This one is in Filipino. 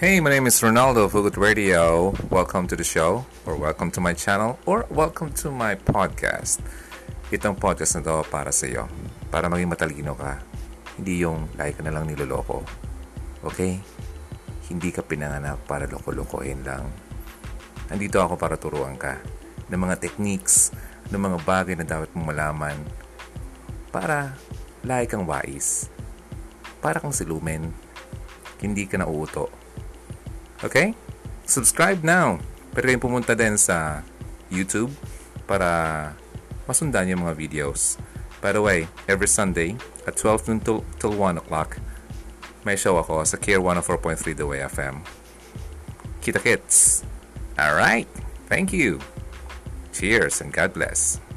Hey, my name is Ronaldo of Hugot Radio. Welcome to the show, or welcome to my channel, or welcome to my podcast. Itong podcast na to para sa iyo. Para maging matalino ka. Hindi yung like ka na lang niloloko. Okay? Hindi ka pinanganak para loko-lokohin lang. Nandito ako para turuan ka ng mga techniques, ng mga bagay na dapat mong malaman para lahi kang wais. Para kang silumen. Hindi ka na uuto. Okay? Subscribe now. Pwede kayong pumunta din sa YouTube para masundan yung mga videos. By the way, every Sunday at 12 noon till, till 1 o'clock, may show ako sa Care 104.3 The Way FM. Kita kits! Alright! Thank you! Cheers and God bless!